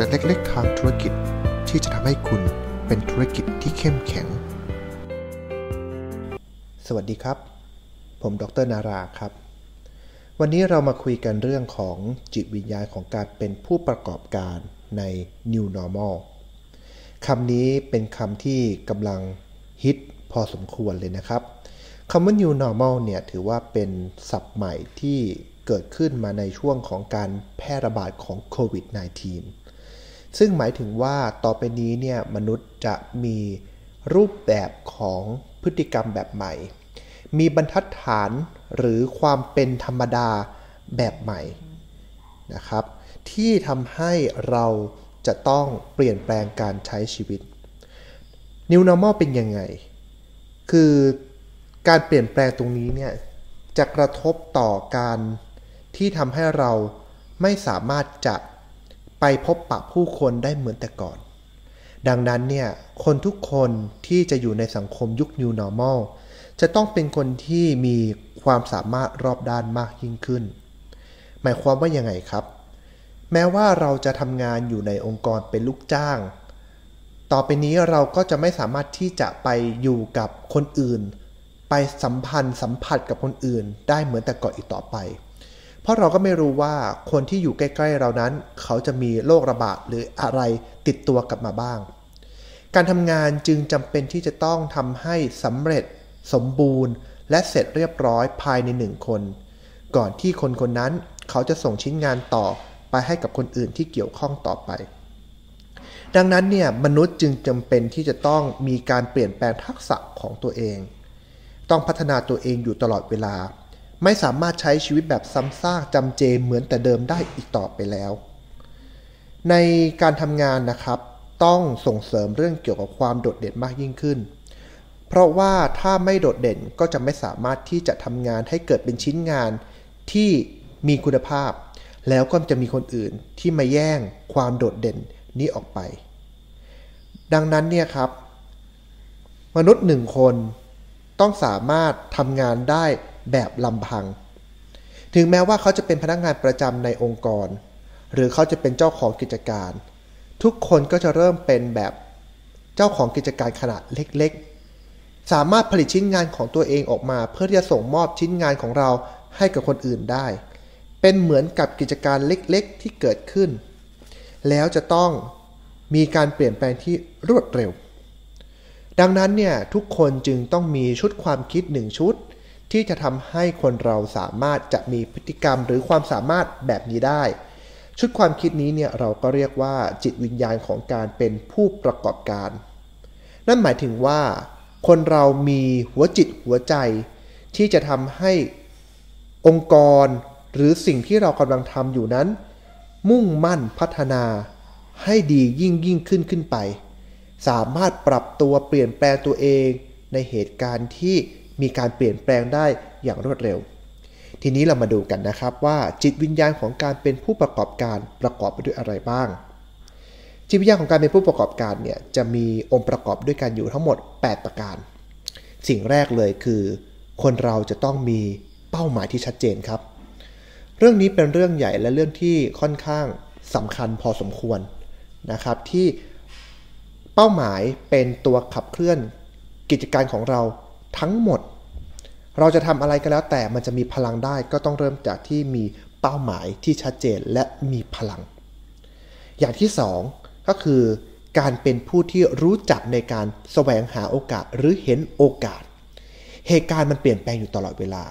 แต่เล็กๆ ทางธุรกิจที่จะทำให้คุณเป็นธุรกิจที่เข้มแข็ง สวัสดีครับ ผมดรนาราครับ วันนี้เรามาคุยกันเรื่องของจิตวิญญาณของการเป็นผู้ประกอบการใน New Normal คำนี้เป็นคำที่กำลังฮิตพอสมควรเลยนะครับคำว่า New Normal เนี่ยถือว่าเป็นศัพท์ใหม่ที่เกิดขึ้นมาในช่วงของการแพร่ระบาดของโควิด -19 ซึ่งหมายถึงว่าต่อไปนี้เนี่ยมนุษย์จะมีรูปแบบของพฤติกรรมแบบใหม่ มีบรรทัดฐานหรือความเป็นธรรมดาแบบใหม่นะครับ ที่ทำให้เราจะต้องเปลี่ยนแปลงการใช้ชีวิต New Normal เป็นยังไง คือการเปลี่ยนแปลงตรงนี้เนี่ยจะกระทบต่อการที่ทำให้เราไม่สามารถจะ ไปพบปะผู้คนได้เหมือนแต่ก่อน ดังนั้นเนี่ย คนทุกคนที่จะอยู่ในสังคมยุค New Normal จะต้องเป็นคนที่มีความสามารถรอบด้านมากยิ่งขึ้น หมายความว่ายังไงครับ แม้ว่าเราจะทำงานอยู่ในองค์กรเป็นลูกจ้าง ต่อไปนี้เราก็จะไม่สามารถที่จะไปอยู่กับคนอื่น ไปสัมพันธ์สัมผัสกับคนอื่น ได้เหมือนแต่ก่อนอีกต่อไป เพราะเราก็ไม่รู้ว่าคนที่อยู่ใกล้ๆเรานั้น เขาจะมีโรคระบาดหรืออะไรติดตัวกลับมาบ้าง การทำงานจึงจำเป็นที่จะต้องทำให้สำเร็จ สมบูรณ์ และเสร็จเรียบร้อยภายในหนึ่งคน ก่อนที่คนคนนั้นเขาจะส่งชิ้นงานต่อไปให้กับคนอื่นที่เกี่ยวข้องต่อไป ดังนั้นเนี่ยมนุษย์จึงจำเป็นที่จะต้องมีการเปลี่ยนแปลงทักษะของตัวเอง ต้องพัฒนาตัวเองอยู่ตลอดเวลา ไม่สามารถใช้ชีวิตแบบซ้ำซากจำเจเหมือนแต่เดิมได้อีกต่อไปแล้ว ในการทำงานนะครับ ต้องส่งเสริมเรื่องเกี่ยวกับความโดดเด่นมากยิ่งขึ้น เพราะว่าถ้าไม่โดดเด่นก็จะไม่สามารถที่จะทำงานให้เกิดเป็นชิ้นงานที่มีคุณภาพ แล้วก็จะมีคนอื่นที่มาแย่งความโดดเด่นนี้ออกไป ดังนั้นเนี่ยครับ มนุษย์หนึ่งคนต้องสามารถทำงานได้ แบบลำพัง ถึงแม้ว่าเขาจะเป็นพนักงานประจำในองค์กร หรือเขาจะเป็นเจ้าของกิจการ ทุกคนก็จะเริ่มเป็นแบบเจ้าของกิจการขนาดเล็กๆ สามารถผลิตชิ้นงานของตัวเองออกมา เพื่อที่จะส่งมอบชิ้นงานของเราให้กับคนอื่นได้ เป็นเหมือนกับกิจการเล็กๆ ที่เกิดขึ้น แล้วจะต้องมีการเปลี่ยนแปลงที่รวดเร็ว ดังนั้นเนี่ยทุกคนจึงต้องมีชุดความคิดหนึ่งชุด ที่จะทำให้คนเราสามารถจะมีพฤติกรรมหรือความสามารถแบบนี้ได้ ชุดความคิดนี้เนี่ยเราก็เรียกว่าจิตวิญญาณของการเป็นผู้ประกอบการ นั่นหมายถึงว่า คนเรามีหัวจิตหัวใจ ที่จะทำให้องค์กร หรือสิ่งที่เรากำลังทำอยู่นั้น มุ่งมั่นพัฒนาให้ดียิ่งยิ่งขึ้นขึ้นไป สามารถปรับตัวเปลี่ยนแปลงตัวเองในเหตุการณ์ที่ มีการเปลี่ยนแปลงได้อย่างรวดเร็ว ทีนี้เรามาดูกันนะครับว่าจิตวิญญาณของการเป็นผู้ประกอบการประกอบไปด้วยอะไรบ้าง จิตวิญญาณของการเป็นผู้ประกอบการเนี่ยจะมีองค์ประกอบด้วยกันอยู่ทั้งหมด 8 ประการ สิ่งแรกเลยคือ คนเราจะต้องมีเป้าหมายที่ชัดเจนครับ เรื่องนี้เป็นเรื่องใหญ่และเรื่องที่ค่อนข้างสำคัญพอสมควรนะครับที่เป้าหมายเป็นตัวขับเคลื่อนกิจการของเราทั้งหมด เราจะทำอะไรก็แล้วแต่มันจะมีพลังได้ก็ต้องเริ่มจากที่มีเป้าหมายที่ชัดเจนและมีพลัง อย่างที่สองก็คือการเป็นผู้ที่รู้จักในการแสวงหาโอกาสหรือเห็นโอกาส เหตุการณ์มันเปลี่ยนแปลงอยู่ตลอดเวลา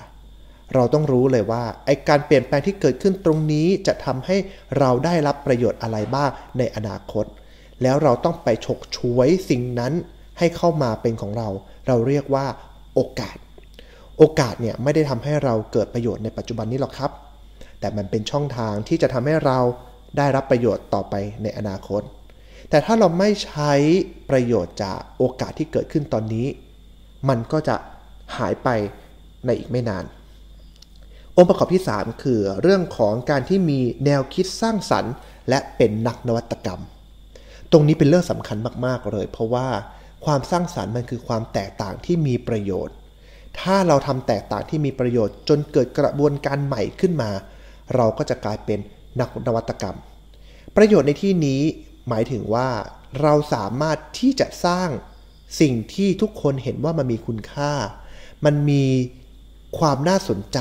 เราต้องรู้เลยว่าไอการเปลี่ยนแปลงที่เกิดขึ้นตรงนี้จะทำให้เราได้รับประโยชน์อะไรบ้างในอนาคต แล้วเราต้องไปฉกฉวยสิ่งนั้นให้เข้ามาเป็นของเรา เราเรียกว่าโอกาส โอกาสเนี่ยไม่ได้ทำให้เราเกิดประโยชน์ในปัจจุบันนี้หรอกครับ แต่มันเป็นช่องทางที่จะทำให้เราได้รับประโยชน์ต่อไปในอนาคต แต่ถ้าเราไม่ใช้ประโยชน์จากโอกาสที่เกิดขึ้นตอนนี้ มันก็จะหายไปในอีกไม่นาน องค์ประกอบที่ 3 คือเรื่องของการที่มีแนวคิดสร้างสรรค์ และเป็นนักนวัตกรรม ตรงนี้เป็นเรื่องสำคัญมาก ๆ เลย เพราะว่าความสร้างสรรค์มันคือความแตกต่างที่มีประโยชน์ ถ้าเราทำแตกต่างที่มีประโยชน์ จนเกิดกระบวนการใหม่ขึ้นมา เราก็จะกลายเป็นนักนวัตกรรม ประโยชน์ในที่นี้หมายถึงว่า เราสามารถที่จะสร้างสิ่งที่ทุกคนเห็นว่ามันมีคุณค่า มันมีความน่าสนใจ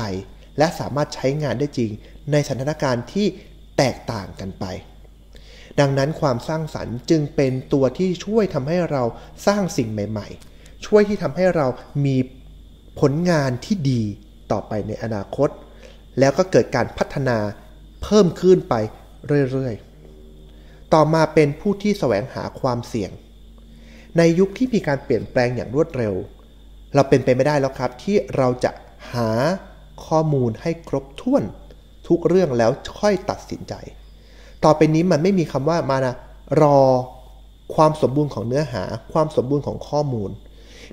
และสามารถใช้งานได้จริง ในสถานการณ์ที่แตกต่างกันไป ดังนั้นความสร้างสรรค์จึงเป็นตัวที่ช่วยทำให้เราสร้างสิ่งใหม่ ๆ ช่วยที่ทำให้เรามี ผลงานที่ดีต่อไปในอนาคต แล้วก็เกิดการพัฒนาเพิ่มขึ้นไปเรื่อยๆ ต่อมาเป็นผู้ที่แสวงหาความเสี่ยง ในยุคที่มีการเปลี่ยนแปลงอย่างรวดเร็ว เราเป็นไปไม่ได้แล้วครับที่เราจะหาข้อมูลให้ครบถ้วนทุกเรื่องแล้วค่อยตัดสินใจ ต่อไปนี้มันไม่มีคำว่ามานะรอความสมบูรณ์ของเนื้อหา ความสมบูรณ์ของข้อมูล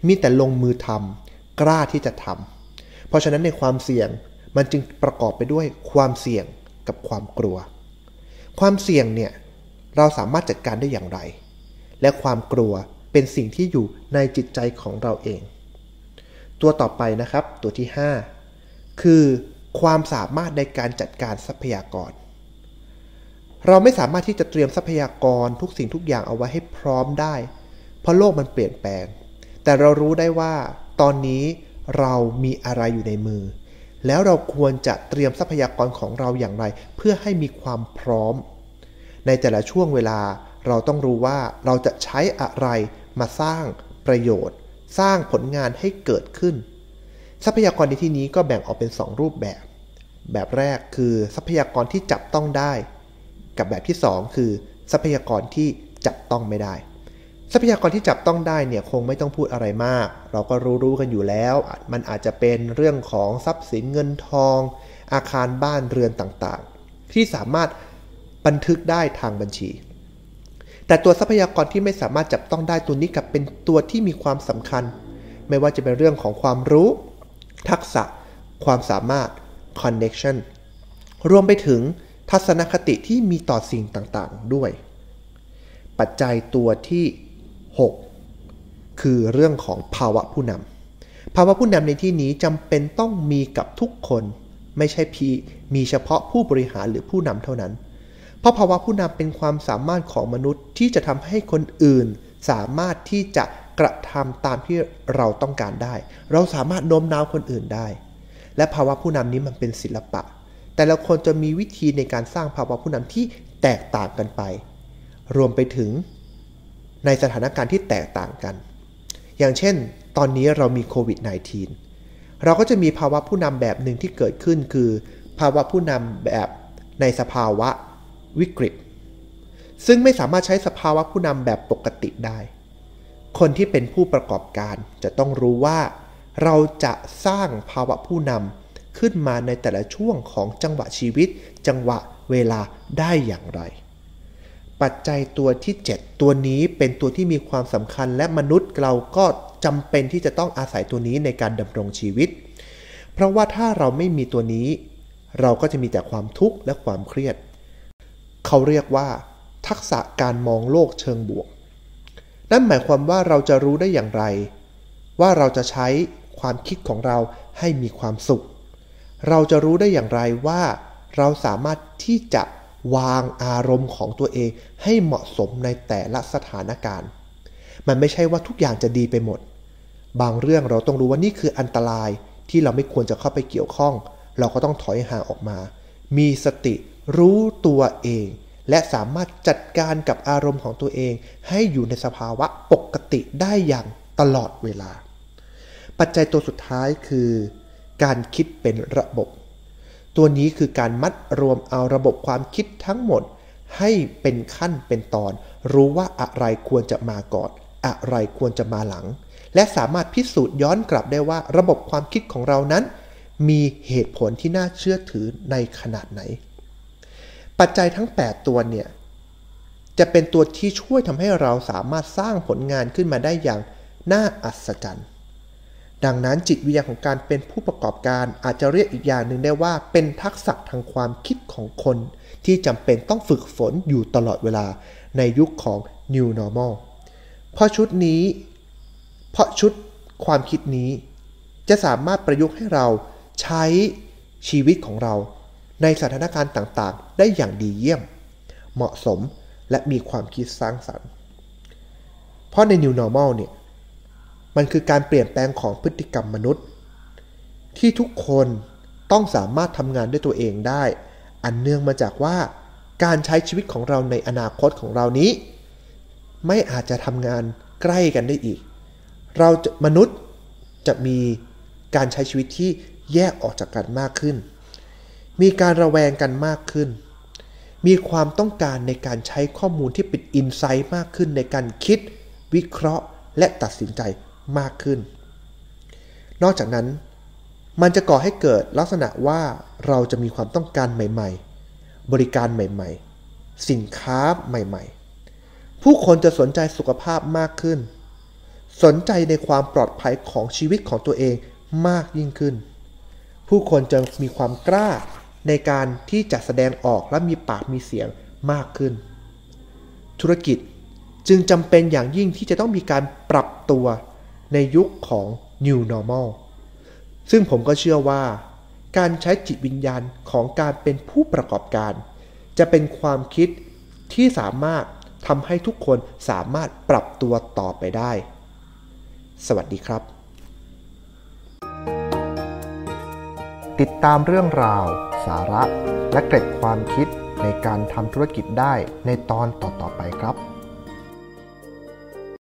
มีแต่ลงมือทำ กล้าที่จะทำเพราะฉะนั้นในความเสี่ยงมันจึงประกอบไปด้วยความเสี่ยงกับความกลัว ความเสี่ยงเนี่ยเราสามารถจัดการได้อย่างไร และความกลัวเป็นสิ่งที่อยู่ในจิตใจของเราเอง ตัวต่อไปนะครับ ตัวที่ 5 คือความสามารถในการจัดการทรัพยากร เราไม่สามารถที่จะเตรียมทรัพยากรทุกสิ่งทุกอย่างเอาไว้ให้พร้อมได้ เพราะโลกมันเปลี่ยนแปลง แต่เรารู้ได้ว่า ตอนนี้เรามีอะไรอยู่ในมือ แล้วเราควรจะเตรียมทรัพยากรของเราอย่างไร เพื่อให้มีความพร้อม ในแต่ละช่วงเวลาเราต้องรู้ว่าเราจะใช้อะไรมาสร้างประโยชน์ สร้างผลงานให้เกิดขึ้น ทรัพยากรในที่นี้ก็แบ่งออกเป็น 2 รูปแบบ แบบแรกคือทรัพยากรที่จับต้องได้ กับแบบที่ 2 คือ ทรัพยากรที่จับต้องไม่ได้ ทรัพยากรที่จับต้องได้เนี่ยคงไม่ต้องพูดอะไรมาก เราก็รู้ๆกันอยู่แล้ว มันอาจจะเป็นเรื่องของทรัพย์สินเงินทอง อาคารบ้านเรือนต่างๆ ที่สามารถบันทึกได้ทางบัญชี แต่ตัวทรัพยากรที่ไม่สามารถจับต้องได้ตัวนี้กับเป็นตัวที่มีความสำคัญ ไม่ว่าจะเป็นเรื่องของความรู้ ทักษะ ความสามารถ connection รวมไปถึงทัศนคติที่มีต่อสิ่งต่างๆ ด้วย ปัจจัยตัวที่ 6 คือเรื่องของภาวะผู้นำภาวะผู้นำในที่นี้จำเป็นต้องมีกับทุกคนไม่ใช่พีมีเฉพาะผู้บริหารหรือผู้นำเท่านั้น เพราะภาวะผู้นำเป็นความสามารถของมนุษย์ที่จะทำให้คนอื่น สามารถที่จะกระทำตามที่เราต้องการได้ เราสามารถโน้มน้าวคนอื่นได้ และภาวะผู้นำนี้มันเป็นศิลปะ แต่ละคนจะมีวิธีในการสร้างภาวะผู้นำที่แตกต่างกันไป รวมไปถึง ในสถานการณ์ที่แตกต่างกัน อย่างเช่น ตอนนี้เรามีโควิด -19 เราก็จะมีภาวะผู้นำแบบหนึ่งที่เกิดขึ้นคือ ภาวะผู้นำแบบในสภาวะวิกฤต ซึ่งไม่สามารถใช้สภาวะผู้นำแบบปกติได้ คนที่เป็นผู้ประกอบการจะต้องรู้ว่าเราจะสร้างภาวะผู้นำขึ้นมาในแต่ละช่วงของจังหวะชีวิต จังหวะเวลาได้อย่างไร ปัจจัยตัวที่ 7 ตัวนี้เป็นตัวที่มีความสำคัญและมนุษย์เราก็จำเป็นที่จะต้องอาศัยตัวนี้ในการดำรงชีวิต เพราะว่าถ้าเราไม่มีตัวนี้ เราก็จะมีแต่ความทุกข์และความเครียด เขาเรียกว่า ทักษะการมองโลกเชิงบวก นั่นหมายความว่าเราจะรู้ได้อย่างไร ว่าเราจะใช้ความคิดของเราให้มีความสุข เราจะรู้ได้อย่างไรว่า เราสามารถที่จะ วางอารมณ์ของตัวเองให้เหมาะสมในแต่ละสถานการณ์ มันไม่ใช่ว่าทุกอย่างจะดีไปหมด บางเรื่องเราต้องรู้ว่านี่คืออันตรายที่เราไม่ควรจะเข้าไปเกี่ยวข้อง เราก็ต้องถอยห่างออกมา มีสติรู้ตัวเอง และสามารถจัดการกับอารมณ์ของตัวเอง ให้อยู่ในสภาวะปกติได้อย่างตลอดเวลา ปัจจัยตัวสุดท้ายคือ การคิดเป็นระบบ ตัวนี้คือการมัดรวมเอาระบบความคิดทั้งหมด ให้เป็นขั้นเป็นตอน รู้ว่าอะไรควรจะมาก่อน อะไรควรจะมาหลัง และสามารถพิสูจน์ย้อนกลับได้ว่าระบบความคิดของเรานั้น มีเหตุผลที่น่าเชื่อถือในขนาดไหน ปัจจัยทั้ง 8 ตัวเนี่ยจะเป็นตัวที่ช่วยทำให้เราสามารถสร้างผลงานขึ้นมาได้อย่างน่าอัศจรรย์ ดังนั้นจิตวิญญาณของการเป็นผู้ประกอบการอาจจะเรียกอีกอย่างหนึ่งได้ว่า เป็นทักษะทางความคิดของคน ที่จำเป็นต้องฝึกฝนอยู่ตลอดเวลาในยุคของ New Normal เพราะชุดนี้ เพราะชุดความคิดนี้ จะสามารถประยุกต์ให้เราใช้ชีวิตของเรา ในสถานการณ์ต่างๆ ได้อย่างดีเยี่ยม เหมาะสมและมีความคิดสร้างสรรค์ เพราะใน New Normal เนี่ย มันคือการเปลี่ยนแปลงของพฤติกรรมมนุษย์ ที่ทุกคนต้องสามารถทำงานด้วยตัวเองได้ อันเนื่องมาจากว่าการใช้ชีวิตของเราในอนาคตของเรานี้ ไม่อาจจะทำงานใกล้กันได้อีก เราจะมนุษย์จะมีการใช้ชีวิตที่แยกออกจากกันมากขึ้น มีการระแวงกันมากขึ้น มีความต้องการในการใช้ข้อมูลที่เป็นอินไซต์มากขึ้นในการคิด วิเคราะห์ และตัดสินใจ มากขึ้น นอกจากนั้น มันจะก่อให้เกิดลักษณะว่าเราจะมีความต้องการใหม่ๆ บริการใหม่ๆ สินค้าใหม่ๆ ผู้คนจะสนใจสุขภาพมากขึ้น สนใจในความปลอดภัยของชีวิตของตัวเองมากยิ่งขึ้น ผู้คนจะมีความกล้าในการที่จะแสดงออกและมีปากมีเสียงมากขึ้น ธุรกิจจึงจำเป็นอย่างยิ่งที่จะต้องมีการปรับตัว ในยุคของ New Normal ซึ่งผมก็เชื่อว่า การใช้จิตวิญญาณของการเป็นผู้ประกอบการ จะเป็นความคิดที่สามารถทำให้ทุกคนสามารถปรับตัวต่อไปได้ สวัสดีครับ ติดตามเรื่องราว สาระ และเกร็ดความคิดในการทำธุรกิจได้ในตอนต่อๆไปครับ